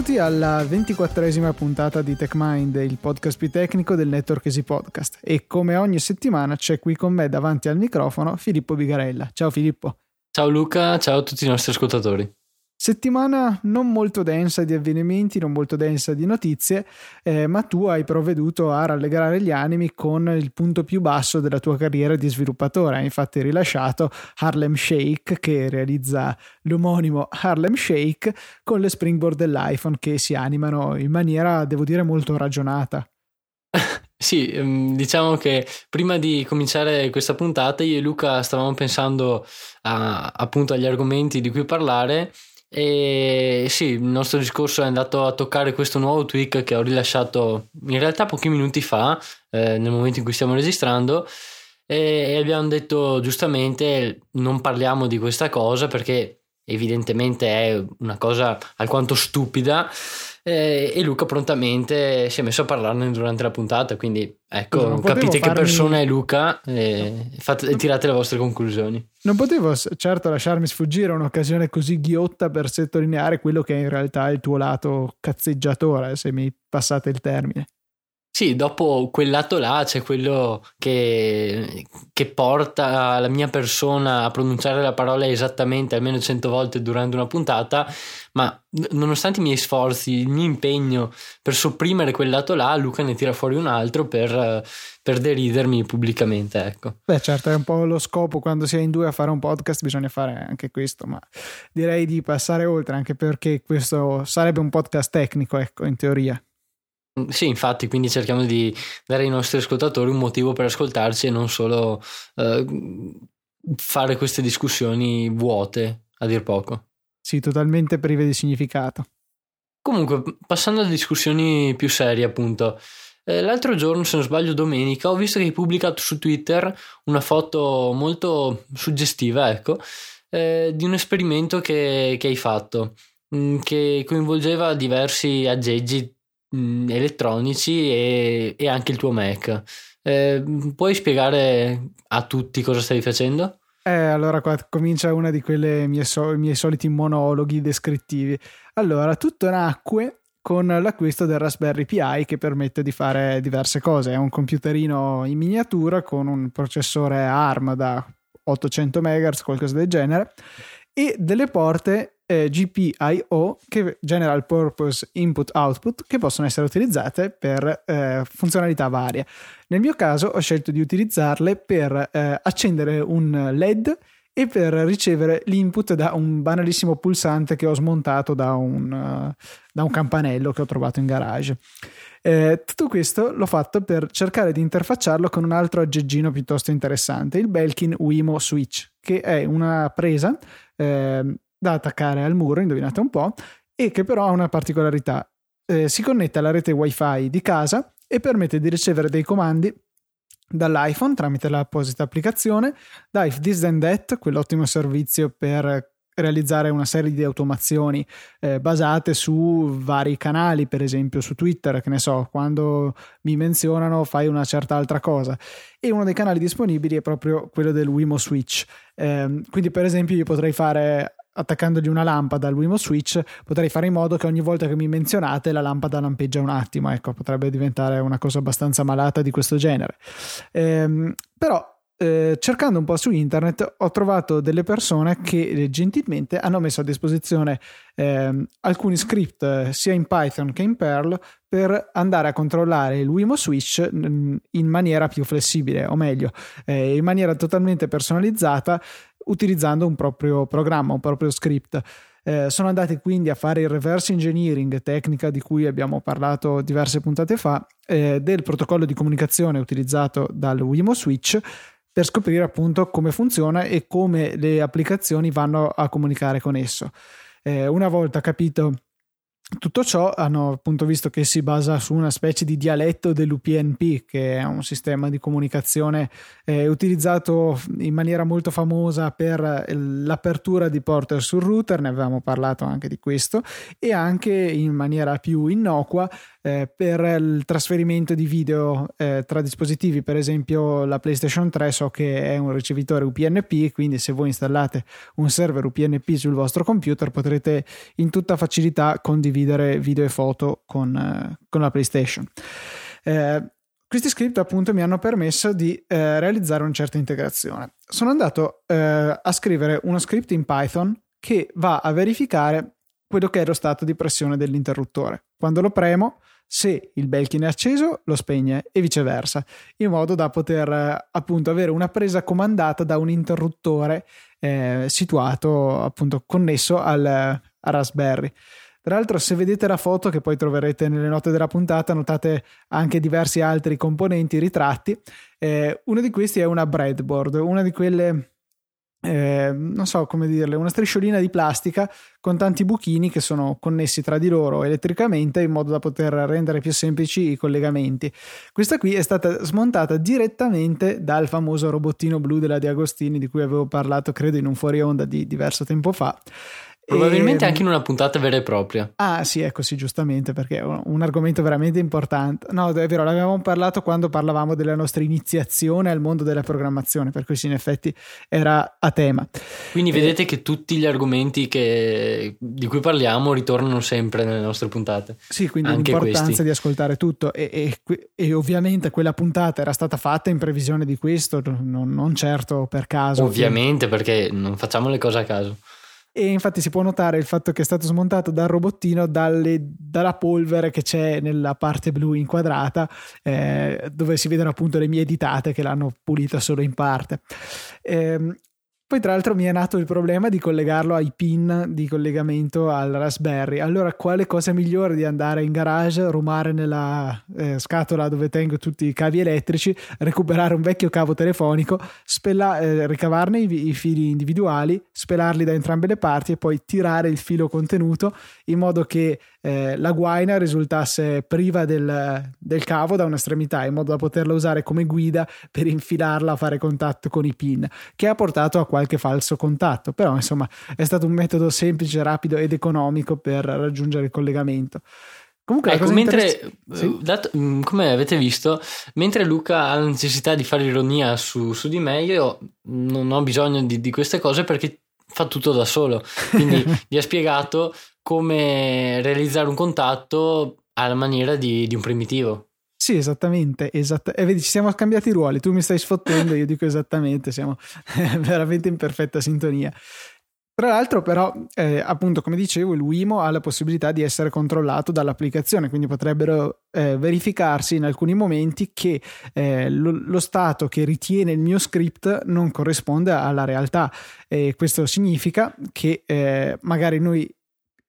Benvenuti alla ventiquattresima puntata di TechMind, il podcast più tecnico del network Easy Podcast. E come ogni settimana c'è qui con me davanti al microfono Filippo Bigarella. Ciao Filippo. Ciao Luca, ciao a tutti i nostri ascoltatori. Settimana non molto densa di avvenimenti, non molto densa di notizie, eh, ma tu hai provveduto a rallegrare gli animi con il punto più basso della tua carriera di sviluppatore. Hai infatti rilasciato Harlem Shake, che realizza l'omonimo Harlem Shake, con le springboard dell'iPhone che si animano in maniera, devo dire, molto ragionata. Sì, ehm, diciamo che prima di cominciare questa puntata io e Luca stavamo pensando a, appunto agli argomenti di cui parlare e sì, il nostro discorso è andato a toccare questo nuovo tweak che ho rilasciato in realtà pochi minuti fa, eh, nel momento in cui stiamo registrando, e abbiamo detto giustamente non parliamo di questa cosa perché evidentemente è una cosa alquanto stupida eh, e Luca prontamente si è messo a parlarne durante la puntata, quindi ecco, capite farmi... che persona è Luca e, fate, e tirate le vostre conclusioni. Non potevo certo lasciarmi sfuggire un'occasione così ghiotta per sottolineare quello che è in realtà il tuo lato cazzeggiatore, se mi passate il termine. Sì, dopo quel lato là c'è quello che, che, porta la mia persona a pronunciare la parola esattamente almeno cento volte durante una puntata, ma nonostante i miei sforzi, il mio impegno per sopprimere quel lato là, Luca ne tira fuori un altro per, per deridermi pubblicamente. Ecco. Beh, certo, è un po' lo scopo quando si è in due a fare un podcast, bisogna fare anche questo, ma direi di passare oltre, anche perché questo sarebbe un podcast tecnico, ecco, in teoria. Sì, infatti, quindi cerchiamo di dare ai nostri ascoltatori un motivo per ascoltarci e non solo eh, fare queste discussioni vuote, a dir poco. Sì, totalmente prive di significato. Comunque, passando alle discussioni più serie, appunto, eh, l'altro giorno, se non sbaglio domenica, ho visto che hai pubblicato su Twitter una foto molto suggestiva, ecco, eh, di un esperimento che, che hai fatto, mh, mm, che coinvolgeva diversi aggeggi mh, mm, elettronici e, e, anche il tuo Mac. Eh, puoi spiegare a tutti cosa stai facendo? Eh, allora qua comincia una di quelle mie so- miei soliti monologhi descrittivi. Allora, tutto nacque con l'acquisto del Raspberry Pi che permette di fare diverse cose. È un computerino in miniatura con un processore ARM da 800 MHz, qualcosa del genere, e delle porte eh, GPIO, che General Purpose Input Output, che possono essere utilizzate per eh, funzionalità varie. Nel mio caso ho scelto di utilizzarle per eh, accendere un LED e per ricevere l'input da un banalissimo pulsante che ho smontato da un, uh, da un campanello che ho trovato in garage. Eh, tutto questo l'ho fatto per cercare di interfacciarlo con un altro aggeggino piuttosto interessante, il Belkin Wimo Switch, che è una presa eh, da attaccare al muro, indovinate un po', e che però ha una particolarità. Eh, si connette alla rete wifi di casa e permette di ricevere dei comandi dall'iPhone tramite l'apposita applicazione, da If This Then That, quell'ottimo servizio per realizzare una serie di automazioni eh, basate su vari canali, per esempio su Twitter, che ne so, quando mi menzionano fai una certa altra cosa. E uno dei canali disponibili è proprio quello del Wimo Switch. Eh, quindi, per esempio, io potrei fare attaccandogli una lampada al Wimo Switch potrei fare in modo che ogni volta che mi menzionate la lampada lampeggia un attimo ecco potrebbe diventare una cosa abbastanza malata di questo genere. Ehm, però eh, cercando un po' su internet ho trovato delle persone che gentilmente hanno messo a disposizione eh, alcuni script eh, sia in Python che in Perl per andare a controllare il Wimo Switch mm, in maniera più flessibile o meglio eh, in maniera totalmente personalizzata utilizzando un proprio programma, un proprio script. Eh, sono andati quindi a fare il reverse engineering, tecnica di cui abbiamo parlato diverse puntate fa, eh, del protocollo di comunicazione utilizzato dal Wimo Switch per scoprire appunto come funziona e come le applicazioni vanno a comunicare con esso. Eh, una volta capito tutto ciò hanno appunto visto che si basa su una specie di dialetto dell'UPnP, che è un sistema di comunicazione eh, utilizzato in maniera molto famosa per eh, l'apertura di porter sul router, ne avevamo parlato anche di questo, e anche in maniera più innocua eh, per il trasferimento di video eh, tra dispositivi, per esempio la PlayStation 3 so che è un ricevitore UPnP, quindi se voi installate un server UPnP sul vostro computer potrete in tutta facilità condividere condividere video e foto con, eh, con la PlayStation. Eh, questi script appunto mi hanno permesso di eh, realizzare una certa integrazione. Sono andato eh, a scrivere uno script in Python che va a verificare quello che è lo stato di pressione dell'interruttore. Quando lo premo, se il Belkin è acceso, lo spegne e viceversa, in modo da poter eh, appunto avere una presa comandata da un interruttore eh, situato appunto connesso al, al Raspberry. Tra l'altro, se vedete la foto che poi troverete nelle note della puntata, notate anche diversi altri componenti ritratti. Eh, uno di questi è una breadboard, una di quelle eh, non so come dirle, una strisciolina di plastica con tanti buchini che sono connessi tra di loro elettricamente in modo da poter rendere più semplici i collegamenti. Questa qui è stata smontata direttamente dal famoso robottino blu della Di Agostini di cui avevo parlato credo in un fuori onda di diverso tempo fa Probabilmente e... anche in una puntata vera e propria. Ah, sì, ecco sì, giustamente, perché è un, argomento veramente importante. No, è vero, l'avevamo parlato quando parlavamo della nostra iniziazione al mondo della programmazione, per cui sì, in effetti era a tema. Quindi e... vedete che tutti gli argomenti che, di cui parliamo ritornano sempre nelle nostre puntate. Sì, quindi anche l'importanza questi. di ascoltare tutto. E, e, ovviamente quella puntata era stata fatta in previsione di questo, non, non certo per caso. Ovviamente, che... perché non facciamo le cose a caso e infatti si può notare il fatto che è stato smontato dal robottino dalle, dalla polvere che c'è nella parte blu inquadrata eh, dove si vedono appunto le mie ditate che l'hanno pulita solo in parte. Eh, poi tra l'altro mi è nato il problema di collegarlo ai pin di collegamento al Raspberry. Allora quale cosa migliore di andare in garage, rumare nella eh, scatola dove tengo tutti i cavi elettrici, recuperare un vecchio cavo telefonico, spella, eh, ricavarne i, i, fili individuali, spelarli da entrambe le parti e poi tirare il filo contenuto in modo che eh, la guaina risultasse priva del, del cavo da un'estremità in modo da poterla usare come guida per infilarla a fare contatto con i pin, che ha portato a qualche qualche falso contatto, però insomma è stato un metodo semplice, rapido ed economico per raggiungere il collegamento. Comunque, ecco, mentre, eh, sì? dato, mm, come avete visto, mentre Luca ha la necessità di fare ironia su, su di me, io non ho bisogno di, di queste cose perché fa tutto da solo. Quindi vi ha spiegato come realizzare un contatto alla maniera di, di un primitivo. Sì, esattamente, esatta- e vedi, ci siamo scambiati i ruoli, tu mi stai sfottendo, io dico esattamente, siamo veramente in perfetta sintonia. Tra l'altro, però, eh, appunto, come dicevo, il Wimo ha la possibilità di essere controllato dall'applicazione, quindi potrebbero eh, verificarsi in alcuni momenti che eh, lo, lo, stato che ritiene il mio script non corrisponde alla realtà. E questo significa che eh, magari noi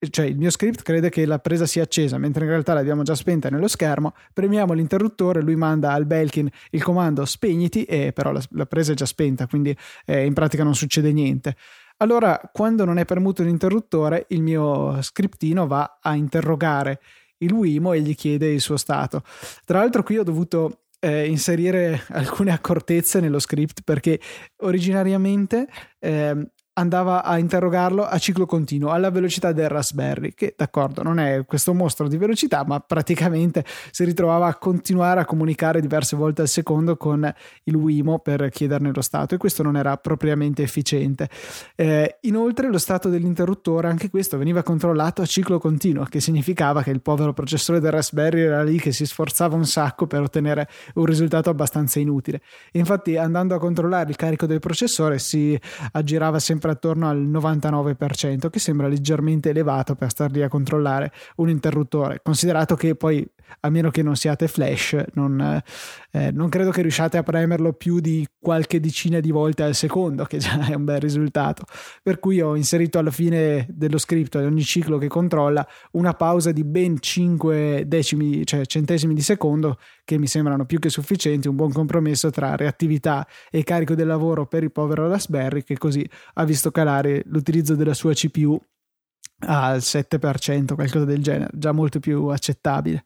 cioè il mio script crede che la presa sia accesa, mentre in realtà l'abbiamo già spenta nello schermo, premiamo l'interruttore, lui manda al Belkin il comando spegniti e però la, la presa è già spenta, quindi eh, in pratica non succede niente. Allora, quando non è premuto l'interruttore, il mio scriptino va a interrogare il Wimo e gli chiede il suo stato. Tra l'altro qui ho dovuto eh, inserire alcune accortezze nello script perché originariamente eh, andava a interrogarlo a ciclo continuo alla velocità del Raspberry, che d'accordo non è questo mostro di velocità, ma praticamente si ritrovava a continuare a comunicare diverse volte al secondo con il Wimo per chiederne lo stato e questo non era propriamente efficiente. Eh, inoltre lo stato dell'interruttore, anche questo veniva controllato a ciclo continuo, che significava che il povero processore del Raspberry era lì che si sforzava un sacco per ottenere un risultato abbastanza inutile. Infatti andando a controllare il carico del processore si aggirava sempre attorno al 99%, che sembra leggermente elevato per star lì a controllare un interruttore, considerato che poi, a meno che non siate flash, non, eh, non credo che riusciate a premerlo più di qualche decina di volte al secondo, che già è un bel risultato. Per cui ho inserito alla fine dello script di ogni ciclo che controlla una pausa di ben 5 decimi, cioè centesimi di secondo, che mi sembrano più che sufficienti, un buon compromesso tra reattività e carico del lavoro per il povero Raspberry, che così ha visto calare l'utilizzo della sua CPU al 7%, qualcosa del genere, già molto più accettabile.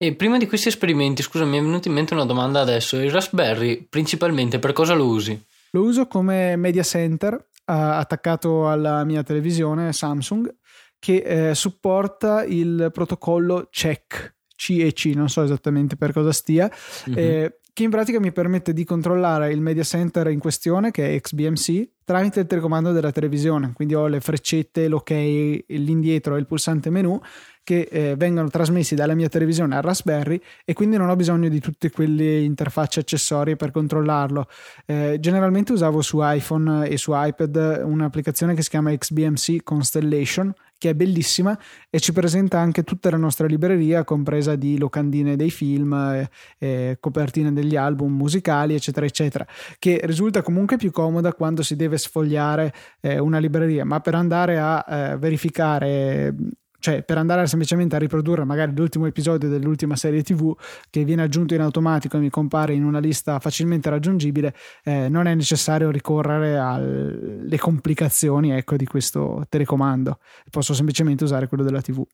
E prima di questi esperimenti, scusa, mi è venuta in mente una domanda adesso. Il Raspberry principalmente per cosa lo usi? Lo uso come media center uh, attaccato alla mia televisione Samsung che eh, supporta il protocollo CEC, CEC, non so esattamente per cosa stia, mm-hmm. eh, che in pratica mi permette di controllare il media center in questione, che è XBMC, tramite il telecomando della televisione. Quindi ho le freccette, l'ok, l'indietro e il pulsante menu che eh, vengono trasmessi dalla mia televisione al Raspberry e quindi non ho bisogno di tutte quelle interfacce accessorie per controllarlo. Eh, generalmente usavo su iPhone e su iPad un'applicazione che si chiama XBMC Constellation che è bellissima e ci presenta anche tutta la nostra libreria, compresa di locandine dei film, eh, eh, copertine degli album musicali, eccetera, eccetera, che risulta comunque più comoda quando si deve sfogliare eh, una libreria, ma per andare a eh, verificare cioè per andare semplicemente a riprodurre magari l'ultimo episodio dell'ultima serie tv che viene aggiunto in automatico e mi compare in una lista facilmente raggiungibile eh, non è necessario ricorrere alle complicazioni ecco, di questo telecomando. Posso semplicemente usare quello della tv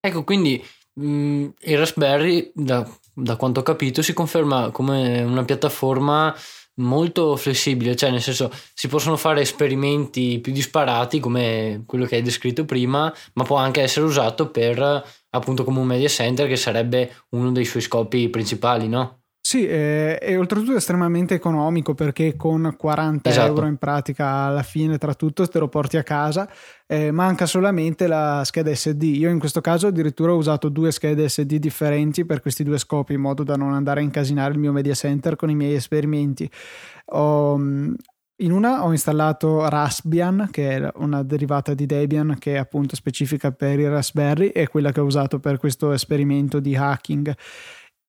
ecco quindi mh, mm, il Raspberry da, da quanto ho capito si conferma come una piattaforma molto flessibile, cioè nel senso si possono fare esperimenti più disparati come quello che hai descritto prima, ma può anche essere usato per appunto come un media center che sarebbe uno dei suoi scopi principali, no? Sì, e, e oltretutto è estremamente economico perché con 40 esatto. euro in pratica alla fine tra tutto te lo porti a casa, eh, manca solamente la scheda SD. Io in questo caso addirittura ho usato due schede SD differenti per questi due scopi in modo da non andare a incasinare il mio media center con i miei esperimenti. Ho, mm, in una ho installato Raspbian, che è una derivata di Debian che è appunto specifica per i Raspberry e quella che ho usato per questo esperimento di hacking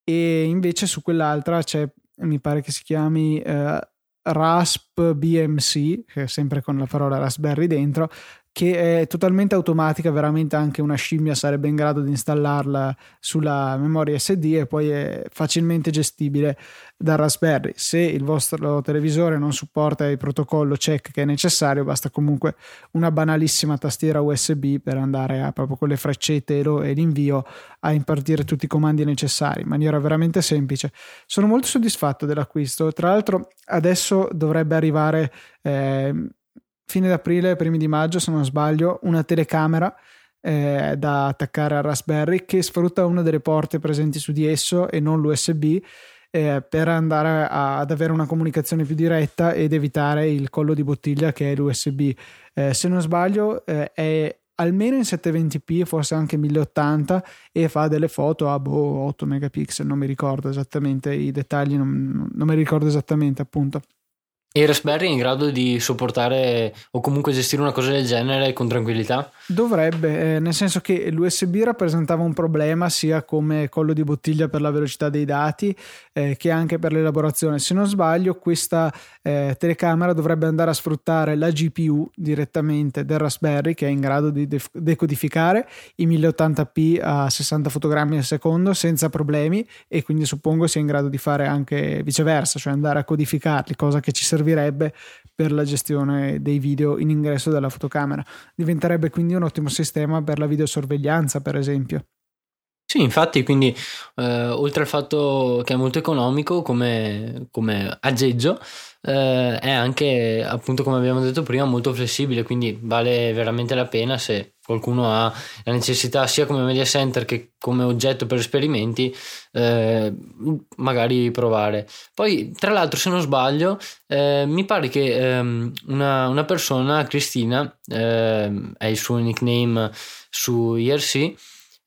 e invece su quell'altra c'è, mi pare che si chiami eh, Rasp BMC, che è sempre con la parola Raspberry dentro, che è totalmente automatica, veramente anche una scimmia sarebbe in grado di installarla sulla memoria SD e poi è facilmente gestibile dal Raspberry. Se il vostro televisore non supporta il protocollo check che è necessario, basta comunque una banalissima tastiera USB per andare a proprio con le freccette e l'invio a impartire tutti i comandi necessari in maniera veramente semplice. Sono molto soddisfatto dell'acquisto. Tra l'altro, adesso dovrebbe arrivare. Eh, fine d'aprile, primi di maggio, se non sbaglio, una telecamera eh, da attaccare al Raspberry che sfrutta una delle porte presenti su di esso e non l'USB eh, per andare a, ad avere una comunicazione più diretta ed evitare il collo di bottiglia che è l'USB. Eh, se non sbaglio è almeno in 720p, forse anche 1080 e fa delle foto a boh, 8 megapixel, non mi ricordo esattamente i dettagli, non, non mi ricordo esattamente appunto. E Raspberry è in grado di sopportare o comunque gestire una cosa del genere con tranquillità? Dovrebbe, eh, nel senso che l'USB rappresentava un problema sia come collo di bottiglia per la velocità dei dati eh, che anche per l'elaborazione. Se non sbaglio, questa eh, telecamera dovrebbe andare a sfruttare la GPU direttamente del Raspberry che è in grado di def- decodificare i 1080p a 60 fotogrammi al secondo senza problemi e quindi suppongo sia in grado di fare anche viceversa, cioè andare a codificarli, cosa che ci serve servirebbe per la gestione dei video in ingresso della fotocamera. Diventerebbe quindi un ottimo sistema per la videosorveglianza, per esempio. Sì, infatti, quindi eh, oltre al fatto che è molto economico come, come aggeggio, eh, è anche, appunto, come abbiamo detto prima, molto flessibile, quindi vale veramente la pena se qualcuno ha la necessità sia come media center che come oggetto per esperimenti, eh, magari provare. Poi, tra l'altro, se non sbaglio, eh, mi pare che ehm, una, una, persona, Cristina, ehm, è il suo nickname su IRC,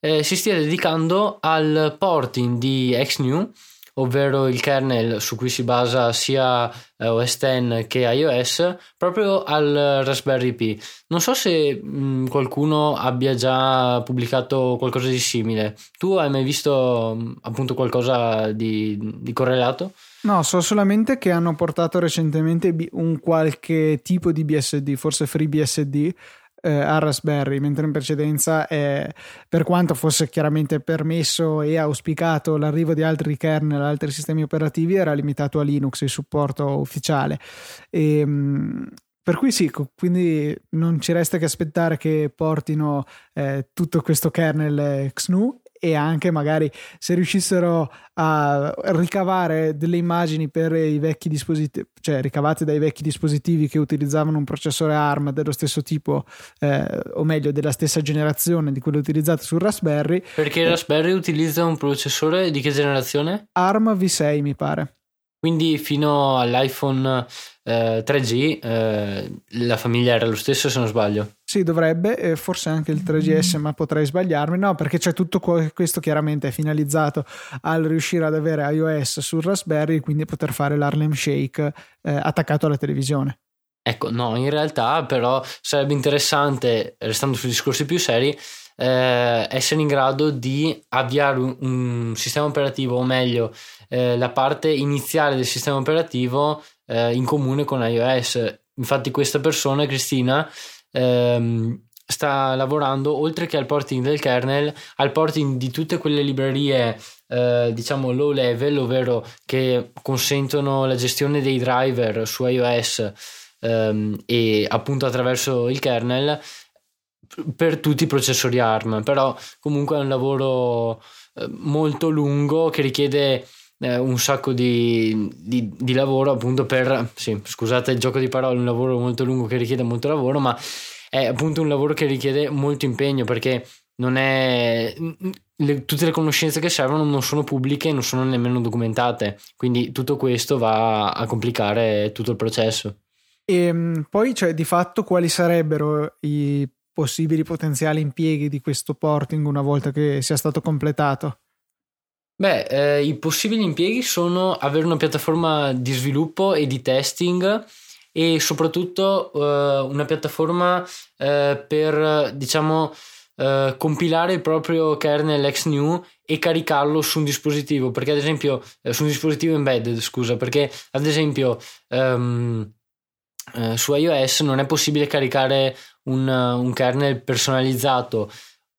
eh, si stia dedicando al porting di XNew, ovvero il kernel su cui si basa sia eh, OS X che iOS, proprio al Raspberry Pi. Non so se mh, mm, qualcuno abbia già pubblicato qualcosa di simile. Tu hai mai visto mm, appunto qualcosa di, di correlato? No, so solamente che hanno portato recentemente un qualche tipo di BSD, forse FreeBSD, eh, a Raspberry, mentre in precedenza, eh, per quanto fosse chiaramente permesso e auspicato l'arrivo di altri kernel, altri sistemi operativi, era limitato a Linux il supporto ufficiale. E, ehm, per cui sì, quindi non ci resta che aspettare che portino eh, tutto questo kernel XNU e anche magari se riuscissero a ricavare delle immagini per i vecchi dispositivi, cioè ricavate dai vecchi dispositivi che utilizzavano un processore ARM dello stesso tipo, eh, o meglio della stessa generazione di quello utilizzato sul Raspberry. Perché il Raspberry utilizza un processore di che generazione? ARM V6 mi pare. Quindi fino all'iPhone eh, 3G eh, la famiglia era lo stesso se non sbaglio. Sì, dovrebbe, e forse anche il 3GS, ma potrei sbagliarmi. No, perché c'è tutto questo chiaramente è finalizzato al riuscire ad avere iOS sul Raspberry, quindi poter fare l'Harlem Shake eh, attaccato alla televisione. Ecco, no, in realtà però sarebbe interessante, restando sui discorsi più seri, eh, essere in grado di avviare un, un sistema operativo, o meglio, eh, la parte iniziale del sistema operativo eh, in comune con iOS. Infatti, questa persona, Cristina, ehm, sta lavorando oltre che al porting del kernel, al porting di tutte quelle librerie. Eh, diciamo low level, ovvero che consentono la gestione dei driver su iOS ehm, e appunto attraverso il kernel per tutti i processori ARM, però comunque è un lavoro eh, molto lungo che richiede eh, un sacco di, di, di, lavoro appunto per, sì, scusate il gioco di parole, un lavoro molto lungo che richiede molto lavoro, ma è appunto un lavoro che richiede molto impegno perché non è le, tutte le conoscenze che servono non sono pubbliche non sono nemmeno documentate quindi tutto questo va a complicare tutto il processo e ehm, poi cioè di fatto quali sarebbero i possibili potenziali impieghi di questo porting una volta che sia stato completato? Beh, eh, i possibili impieghi sono avere una piattaforma di sviluppo e di testing e soprattutto eh, una piattaforma eh, per, diciamo, eh, compilare il proprio kernel XNew e caricarlo su un dispositivo, perché ad esempio, eh, su un dispositivo embedded, scusa, perché ad esempio... Um, eh, su iOS non è possibile caricare un, un, kernel personalizzato,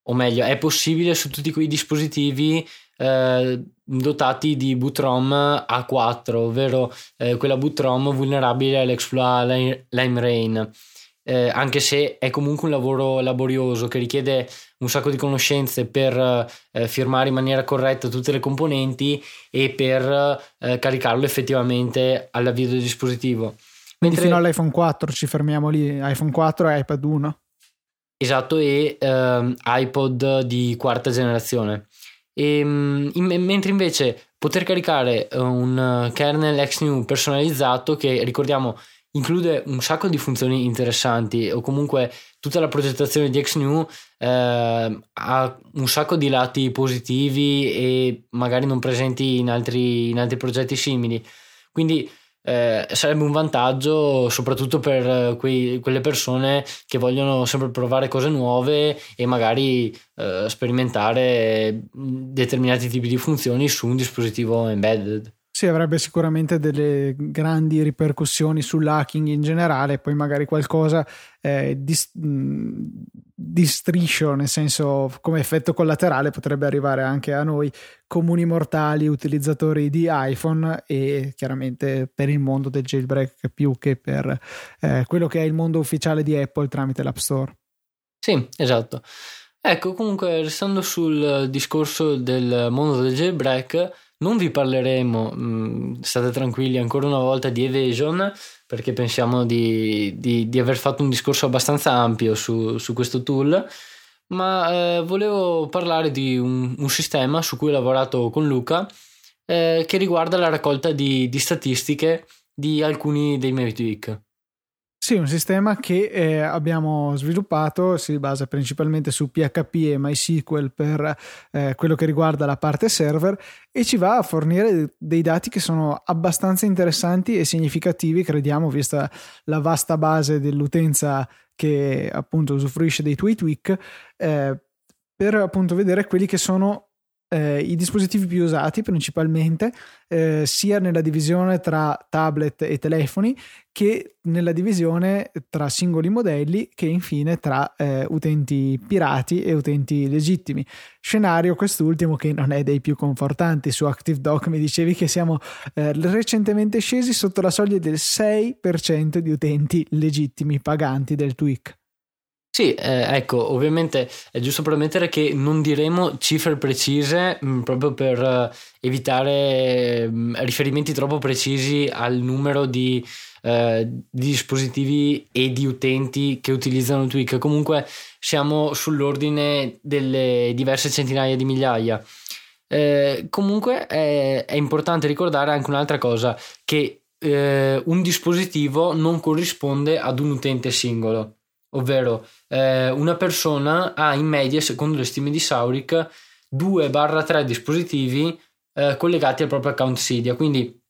o meglio, è possibile su tutti quei dispositivi eh, dotati di boot ROM A4, ovvero eh, quella boot ROM vulnerabile all'exploit Lime Rain. Eh, anche se è comunque un lavoro laborioso che richiede un sacco di conoscenze per eh, firmare in maniera corretta tutte le componenti e per eh, caricarlo effettivamente all'avvio del dispositivo. Quindi Mentre... fino all'iPhone 4 ci fermiamo lì, iPhone 4 e iPad 1. Esatto, e ehm, iPod di quarta generazione. E, ehm, in, mentre invece poter caricare eh, un kernel XNew personalizzato che ricordiamo include un sacco di funzioni interessanti o comunque tutta la progettazione di XNew eh, ha un sacco di lati positivi e magari non presenti in altri, in altri progetti simili. Quindi eh, sarebbe un vantaggio soprattutto per eh, quei, quelle persone che vogliono sempre provare cose nuove e magari eh, sperimentare determinati tipi di funzioni su un dispositivo embedded. Sì, avrebbe sicuramente delle grandi ripercussioni sull'hacking in generale, poi magari qualcosa eh, di, di striscio, nel senso come effetto collaterale potrebbe arrivare anche a noi comuni mortali utilizzatori di iPhone e chiaramente per il mondo del jailbreak più che per eh, quello che è il mondo ufficiale di Apple tramite l'App Store. Sì, esatto. Ecco, comunque, restando sul discorso del mondo del jailbreak, non vi parleremo, mh, mm, state tranquilli, ancora una volta di Evasion, perché pensiamo di, di, di aver fatto un discorso abbastanza ampio su, su questo tool, ma eh, volevo parlare di un, un, sistema su cui ho lavorato con Luca, eh, che riguarda la raccolta di, di statistiche di alcuni dei miei tweak. Sì, un sistema che eh, abbiamo sviluppato, si basa principalmente su PHP e MySQL per eh, quello che riguarda la parte server e ci va a fornire dei dati che sono abbastanza interessanti e significativi, crediamo, vista la vasta base dell'utenza che appunto usufruisce dei tweet eh, per appunto vedere quelli che sono eh, i dispositivi più usati principalmente eh, sia nella divisione tra tablet e telefoni che nella divisione tra singoli modelli che infine tra eh, utenti pirati e utenti legittimi. Scenario quest'ultimo che non è dei più confortanti su ActiveDoc mi dicevi che siamo eh, recentemente scesi sotto la soglia del 6% di utenti legittimi paganti del Tweak. Sì, eh, ecco, ovviamente è giusto premettere che non diremo cifre precise mh, mm, proprio per uh, evitare mh, mm, riferimenti troppo precisi al numero di, uh, di, dispositivi e di utenti che utilizzano Twig. Comunque siamo sull'ordine delle diverse centinaia di migliaia. Eh, comunque è, è, importante ricordare anche un'altra cosa, che eh, un dispositivo non corrisponde ad un utente singolo ovvero eh, una persona ha in media, secondo le stime di Sauric, 2-3 dispositivi eh, collegati al proprio account Cydia, quindi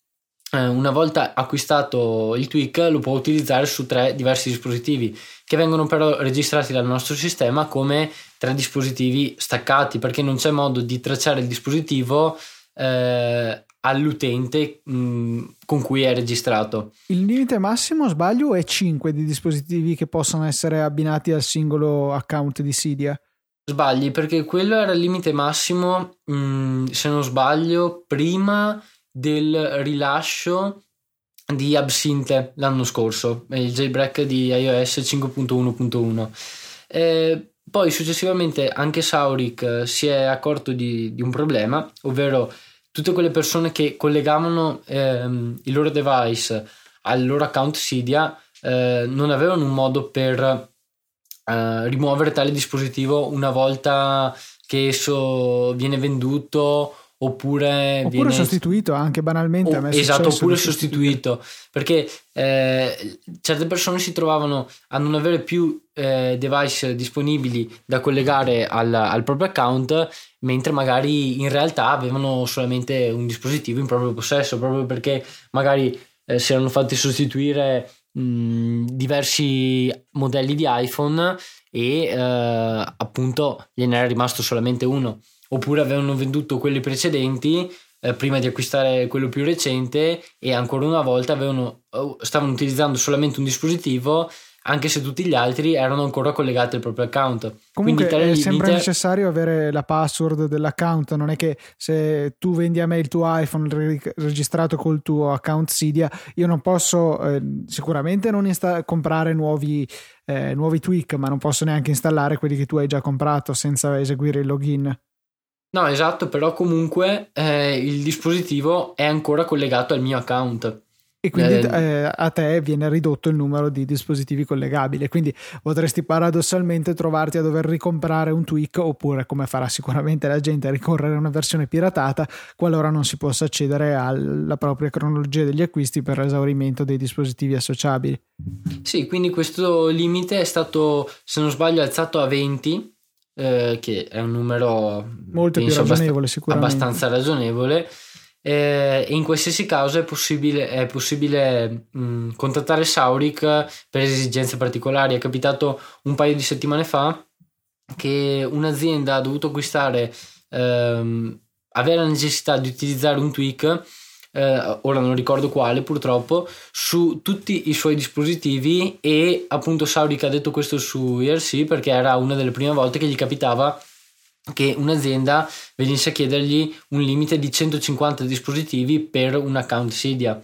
eh, una volta acquistato il tweak lo può utilizzare su tre diversi dispositivi che vengono però registrati dal nostro sistema come tre dispositivi staccati perché non c'è modo di tracciare il dispositivo eh, all'utente mh, mm, con cui è registrato. Il limite massimo, sbaglio, è 5 di dispositivi che possono essere abbinati al singolo account di Cydia. Sbagli perché quello era il limite massimo, mh, mm, se non sbaglio, prima del rilascio di Absinthe l'anno scorso, il jailbreak di iOS 5.1.1. Eh, poi successivamente anche Sauric si è accorto di, di un problema, ovvero tutte quelle persone che collegavano ehm, il loro device al loro account Cydia eh, non avevano un modo per eh, rimuovere tale dispositivo una volta che esso viene venduto oppure, oppure viene sostituito anche banalmente o, esatto oppure sostituito. perché eh, certe persone si trovavano a non avere più eh, device disponibili da collegare al, al, proprio account mentre magari in realtà avevano solamente un dispositivo in proprio possesso proprio perché magari eh, si erano fatti sostituire mh, diversi modelli di iPhone e eh, appunto gliene era rimasto solamente uno oppure avevano venduto quelli precedenti eh, prima di acquistare quello più recente e ancora una volta avevano, oh, stavano utilizzando solamente un dispositivo anche se tutti gli altri erano ancora collegati al proprio account. Comunque Quindi, è sempre necessario avere la password dell'account, non è che se tu vendi a me il tuo iPhone registrato col tuo account Cydia, io non posso eh, sicuramente non insta- comprare nuovi, eh, nuovi tweak, ma non posso neanche installare quelli che tu hai già comprato senza eseguire il login. No, esatto, però comunque eh, il dispositivo è ancora collegato al mio account. E quindi eh, eh, a te viene ridotto il numero di dispositivi collegabili. Quindi potresti paradossalmente trovarti a dover ricomprare un tweak oppure, come farà sicuramente la gente, ricorrere a una versione piratata qualora non si possa accedere alla propria cronologia degli acquisti per l'esaurimento dei dispositivi associabili. Sì, quindi questo limite è stato, se non sbaglio, alzato a 20 eh, che è un numero molto più ragionevole, sicuramente. abbastanza ragionevole. Eh, in qualsiasi caso è possibile, è possibile mh, contattare Sauric per esigenze particolari. È capitato un paio di settimane fa che un'azienda ha dovuto acquistare, ehm, avere la necessità di utilizzare un tweak eh, ora non ricordo quale purtroppo, su tutti i suoi dispositivi e appunto Sauric ha detto questo su IRC perché era una delle prime volte che gli capitava che un'azienda venisse a chiedergli un limite di 150 dispositivi per un account Cydia.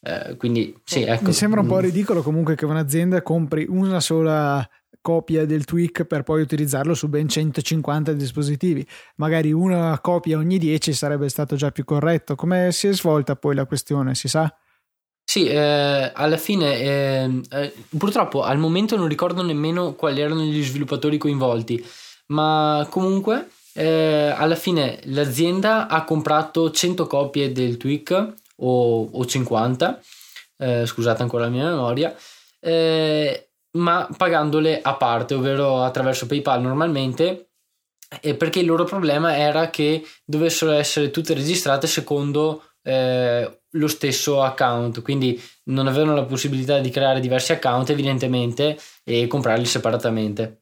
Eh, quindi sì, ecco. Mi sembra un po' mm. ridicolo comunque che un'azienda compri una sola copia del tweak per poi utilizzarlo su ben 150 dispositivi. Magari una copia ogni 10 sarebbe stato già più corretto. Come si è svolta poi la questione, si sa? Sì, eh, alla fine eh, eh, purtroppo al momento non ricordo nemmeno quali erano gli sviluppatori coinvolti, ma comunque eh, alla fine l'azienda ha comprato 100 copie del tweak o, o 50, eh, scusate ancora la mia memoria, eh, ma pagandole a parte, ovvero attraverso PayPal normalmente, perché il loro problema era che dovessero essere tutte registrate secondo eh, lo stesso account, quindi non avevano la possibilità di creare diversi account evidentemente e comprarli separatamente.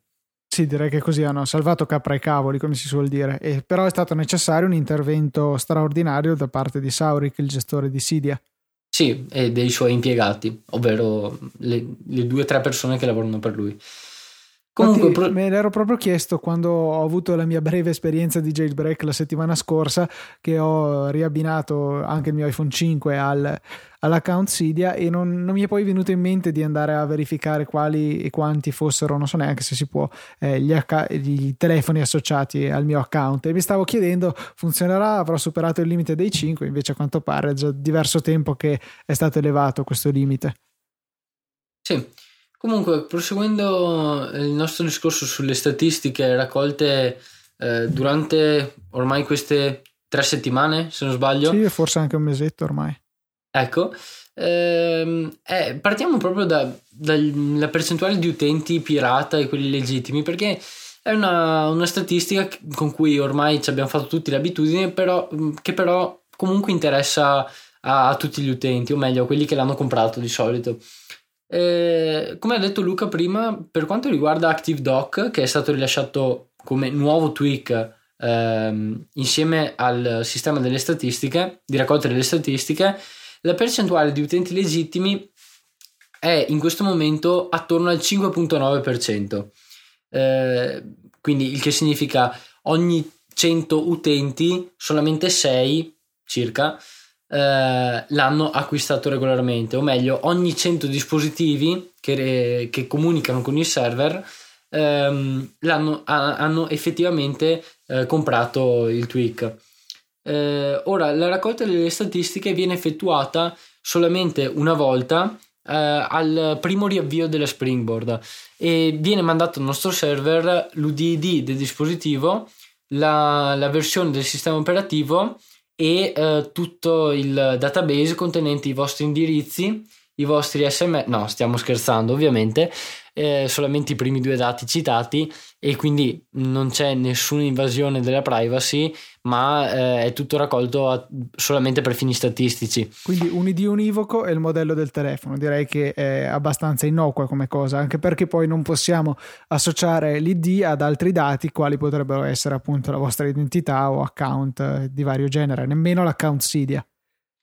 Sì, direi che così hanno salvato capra e cavoli, come si suol dire. E però è stato necessario un intervento straordinario da parte di Sauric, il gestore di Cydia. Sì, e dei suoi impiegati, ovvero le, le due o tre persone che lavorano per lui. Comunque, Infatti, pro... me l'ero proprio chiesto quando ho avuto la mia breve esperienza di jailbreak la settimana scorsa, che ho riabbinato anche il mio iPhone 5 al, all'account Cydia e non, non, mi è poi venuto in mente di andare a verificare quali e quanti fossero, non so neanche se si può, eh, gli, acc- gli, telefoni associati al mio account. E mi stavo chiedendo, funzionerà? Avrò superato il limite dei 5? Invece a quanto pare è già diverso tempo che è stato elevato questo limite. Sì. Comunque, proseguendo il nostro discorso sulle statistiche raccolte eh, durante ormai queste tre settimane, se non sbaglio. Sì, forse anche un mesetto ormai. Ecco, ehm, eh, partiamo proprio dalla da percentuale di utenti pirata e quelli legittimi, perché è una, una statistica con cui ormai ci abbiamo fatto tutti l'abitudine, però, che però comunque interessa a, a tutti gli utenti, o meglio a quelli che l'hanno comprato di solito. Eh, come ha detto Luca prima, per quanto riguarda ActiveDoc, che è stato rilasciato come nuovo tweak ehm, insieme al sistema delle statistiche, di raccolta delle statistiche, la percentuale di utenti legittimi è in questo momento attorno al 5.9%. Eh, quindi il che significa ogni 100 utenti, solamente 6 circa eh, l'hanno acquistato regolarmente, o meglio, ogni 100 dispositivi che, che comunicano con il server ehm, l'hanno, ha, hanno effettivamente eh, comprato il tweak. Eh, ora, la raccolta delle statistiche viene effettuata solamente una volta eh, al primo riavvio della Springboard e viene mandato al nostro server l'UDD del dispositivo, la, la versione del sistema operativo e eh, tutto il database contenente i vostri indirizzi, i vostri sms, no stiamo scherzando ovviamente, eh, solamente i primi due dati citati e quindi non c'è nessuna invasione della privacy ma eh, è tutto raccolto a, solamente per fini statistici. Quindi un ID univoco è il modello del telefono. Direi che è abbastanza innocua come cosa anche perché poi non possiamo associare l'ID ad altri dati quali potrebbero essere appunto la vostra identità o account di vario genere nemmeno l'account Cydia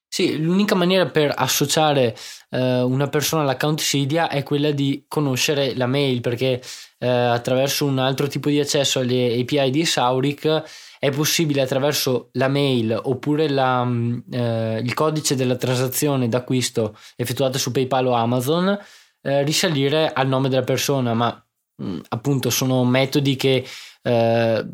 sì, l'unica maniera per associare eh, una persona all'account Cydia è quella di conoscere la mail, perché eh, attraverso un altro tipo di accesso alle API di Sauric è possibile attraverso la mail oppure la, mm, eh, il codice della transazione d'acquisto effettuata su PayPal o Amazon eh, risalire al nome della persona, ma mh, mm, appunto sono metodi che, eh,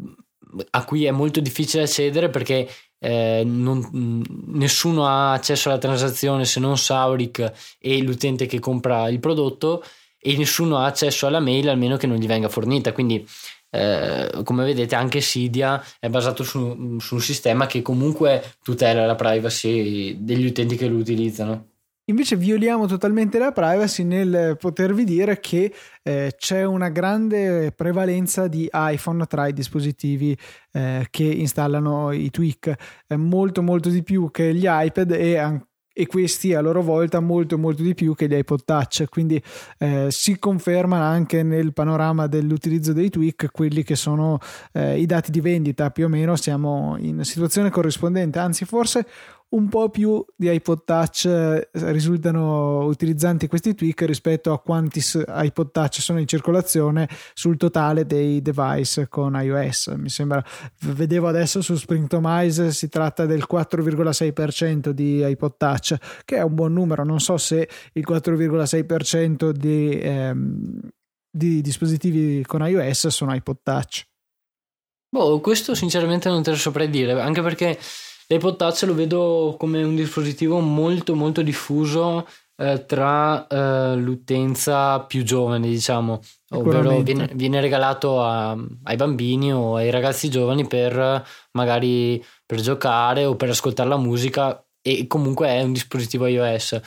a cui è molto difficile accedere perché eh, non, nessuno ha accesso alla transazione se non Sauric e l'utente che compra il prodotto e nessuno ha accesso alla mail almeno che non gli venga fornita. Quindi eh, come vedete anche Cydia è basato su, su un sistema che comunque tutela la privacy degli utenti che lo utilizzano Invece violiamo totalmente la privacy nel potervi dire che eh, c'è una grande prevalenza di iPhone tra i dispositivi eh, che installano i tweak, eh, molto molto di più che gli iPad e e questi a loro volta molto molto di più che gli iPod Touch. Quindi eh, si conferma anche nel panorama dell'utilizzo dei tweak quelli che sono eh, i dati di vendita. Più o meno siamo in situazione corrispondente. Anzi forse un po' più di iPod Touch eh, risultano utilizzanti questi tweak rispetto a quanti iPod Touch sono in circolazione sul totale dei device con iOS. Mi sembra, vedevo adesso su Springtomize si tratta del 4,6% di iPod Touch, che è un buon numero. Non so se il 4,6% di, ehm, di dispositivi con iOS sono iPod Touch. Boh, questo sinceramente non te lo saprei dire, anche perché L'iPod Touch lo vedo come un dispositivo molto molto diffuso eh, tra eh, l'utenza più giovane, diciamo, ovvero viene, viene regalato a, ai bambini o ai ragazzi giovani per magari per giocare o per ascoltare la musica e comunque è un dispositivo iOS.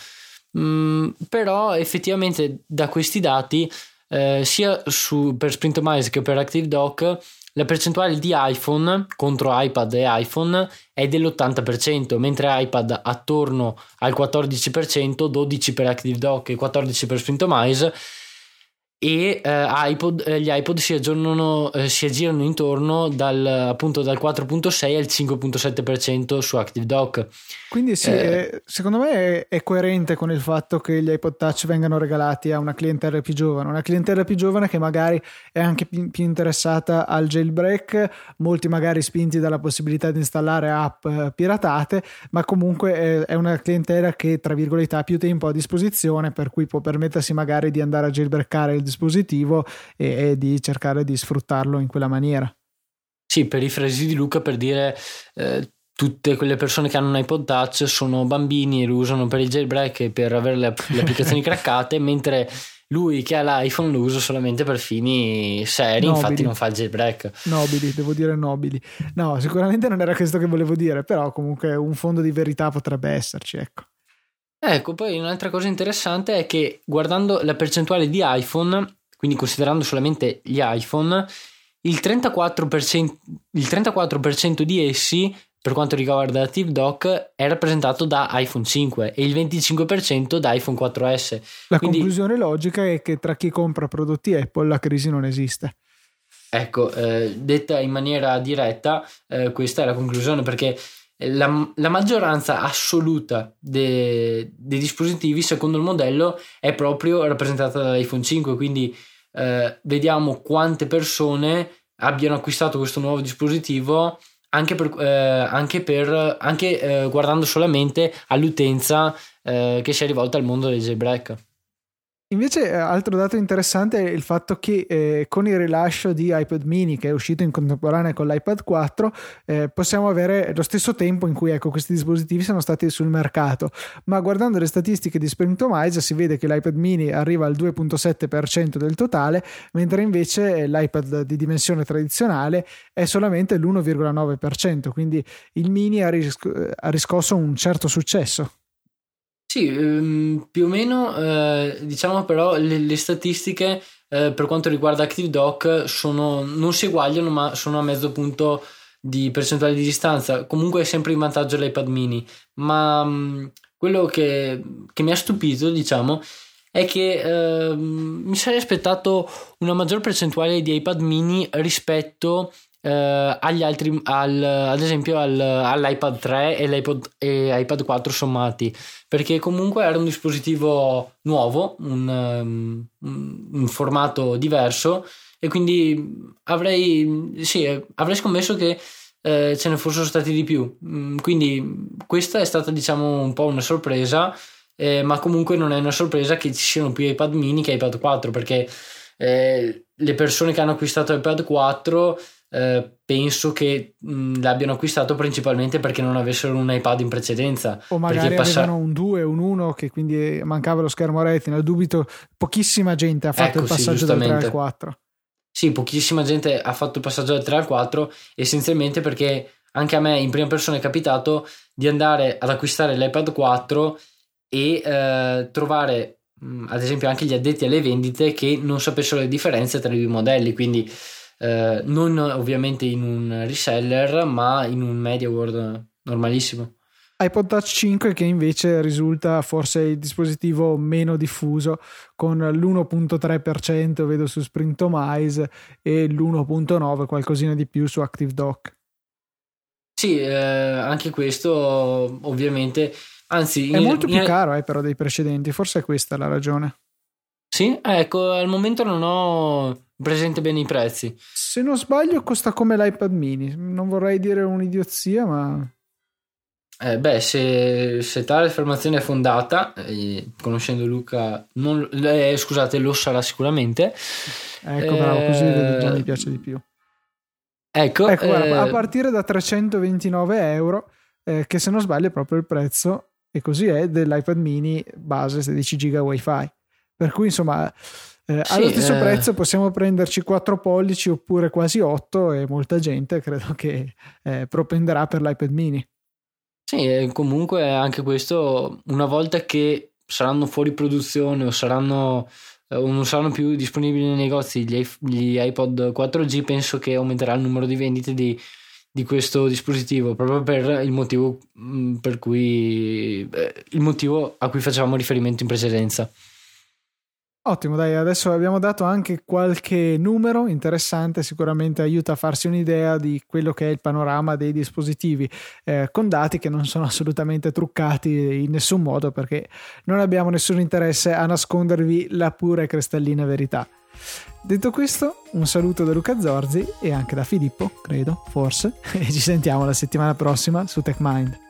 Mm, però effettivamente da questi dati eh, sia su, per Sprintomize che per ActiveDoc la percentuale di iPhone contro iPad e iPhone è dell'80%, mentre iPad attorno al 14%, 12% per ActiveDock e 14% per Sprintomize. E eh, iPod, eh, gli iPod si aggiornano, eh, si aggirano intorno dal, appunto dal 4.6 al 5.7% su ActiveDock. Quindi sì, eh, secondo me è, è, coerente con il fatto che gli iPod Touch vengano regalati a una clientela più giovane, una clientela più giovane che magari è anche più, più interessata al jailbreak, molti magari spinti dalla possibilità di installare app eh, piratate, ma comunque è, è una clientela che tra virgolette ha più tempo a disposizione per cui può permettersi magari di andare a jailbreakare il dispositivo e, e di cercare di sfruttarlo in quella maniera. Sì, per i frasi di Luca per dire eh, tutte quelle persone che hanno un iPod Touch sono bambini e lo usano per il jailbreak e per avere le, le applicazioni craccate, mentre lui che ha l'iPhone lo usa solamente per fini seri, nobili. infatti non fa il jailbreak. Nobili, devo dire nobili. No, sicuramente non era questo che volevo dire, però comunque un fondo di verità potrebbe esserci, ecco. Ecco, poi un'altra cosa interessante è che guardando la percentuale di iPhone, quindi considerando solamente gli iPhone, il 34%, il 34% di essi per quanto riguarda TipDoc è rappresentato da iPhone 5 e il 25% da iPhone 4S. La Quindi, conclusione logica è che tra chi compra prodotti Apple la crisi non esiste. Ecco, eh, detta in maniera diretta, eh, questa è la conclusione perché la, la maggioranza assoluta de, dei dispositivi secondo il modello è proprio rappresentata dall'iPhone 5 quindi eh, vediamo quante persone abbiano acquistato questo nuovo dispositivo anche, per, eh, anche, per, anche eh, guardando solamente all'utenza eh, che si è rivolta al mondo del jailbreak Invece, eh, altro dato interessante è il fatto che eh, con il rilascio di iPad mini, che è uscito in contemporanea con l'iPad 4, eh, possiamo avere lo stesso tempo in cui ecco, questi dispositivi sono stati sul mercato. Ma guardando le statistiche di Springtomize si vede che l'iPad mini arriva al 2,7% del totale, mentre invece l'iPad di dimensione tradizionale è solamente l'1,9%. Quindi il mini ha, risc- ha riscosso un certo successo. Sì, ehm, più o meno, eh, diciamo però le, le statistiche eh, per quanto riguarda ActiveDoc sono, non si eguagliano ma sono a mezzo punto di percentuale di distanza. Comunque è sempre in vantaggio l'iPad mini, ma mm, quello che, che, mi ha stupito, diciamo, è che eh, mi sarei aspettato una maggior percentuale di iPad mini rispetto eh, agli altri, al, ad esempio al, all'iPad 3 e l'iPod e iPad 4 sommati, perché comunque era un dispositivo nuovo, un, um, un formato diverso e quindi avrei, sì, avrei scommesso che eh, ce ne fossero stati di più. Mm, quindi questa è stata diciamo un po' una sorpresa, eh, ma comunque non è una sorpresa che ci siano più iPad mini che iPad 4 perché eh, le persone che hanno acquistato iPad 4 eh, penso che mh, l'abbiano acquistato principalmente perché non avessero un iPad in precedenza. O magari passa... avevano un 2 un 1 che quindi mancava lo schermo retina. Dubito, pochissima gente ha fatto ecco, il passaggio sì, dal 3 al 4. Sì, pochissima gente ha fatto il passaggio dal 3 al 4 essenzialmente perché anche a me in prima persona è capitato di andare ad acquistare l'iPad 4 e eh, trovare mh, ad esempio anche gli addetti alle vendite che non sapessero le differenze tra i due modelli, quindi eh, non ovviamente in un reseller, ma in un media world normalissimo. iPod Touch 5 che invece risulta forse il dispositivo meno diffuso con l'1.3% vedo su Sprintomize e l'1.9 qualcosina di più su ActiveDock. Sì, eh, anche questo ovviamente, anzi... È in, molto più in... caro eh, però dei precedenti, forse è questa la ragione. Sì, ecco, al momento non ho presente bene i prezzi. Se non sbaglio costa come l'iPad mini, non vorrei dire un'idiozia, ma... Eh, beh, se, se, tale affermazione è fondata, eh, conoscendo Luca, non, eh, scusate, lo sarà sicuramente. Ecco, bravo, così già mi piace di più. Ecco, ecco guarda, a eh, partire da 329 euro, eh, che se non sbaglio è proprio il prezzo, e così è, dell'iPad mini base 16 giga wifi. Per cui, insomma, eh, sì, allo stesso eh... prezzo possiamo prenderci 4 pollici oppure quasi 8 e molta gente credo che eh, propenderà per l'iPad mini. Sì, comunque anche questo, una volta che saranno fuori produzione o saranno eh, o non saranno più disponibili nei negozi gli, gli iPod 4G, penso che aumenterà il numero di vendite di, di questo dispositivo proprio per il motivo mm, per cui eh, il motivo a cui facevamo riferimento in precedenza. Ottimo, dai, adesso abbiamo dato anche qualche numero interessante, sicuramente aiuta a farsi un'idea di quello che è il panorama dei dispositivi, eh, con dati che non sono assolutamente truccati in nessun modo perché non abbiamo nessun interesse a nascondervi la pura e cristallina verità. Detto questo, un saluto da Luca Zorzi e anche da Filippo, credo, forse, e ci sentiamo la settimana prossima su TechMind.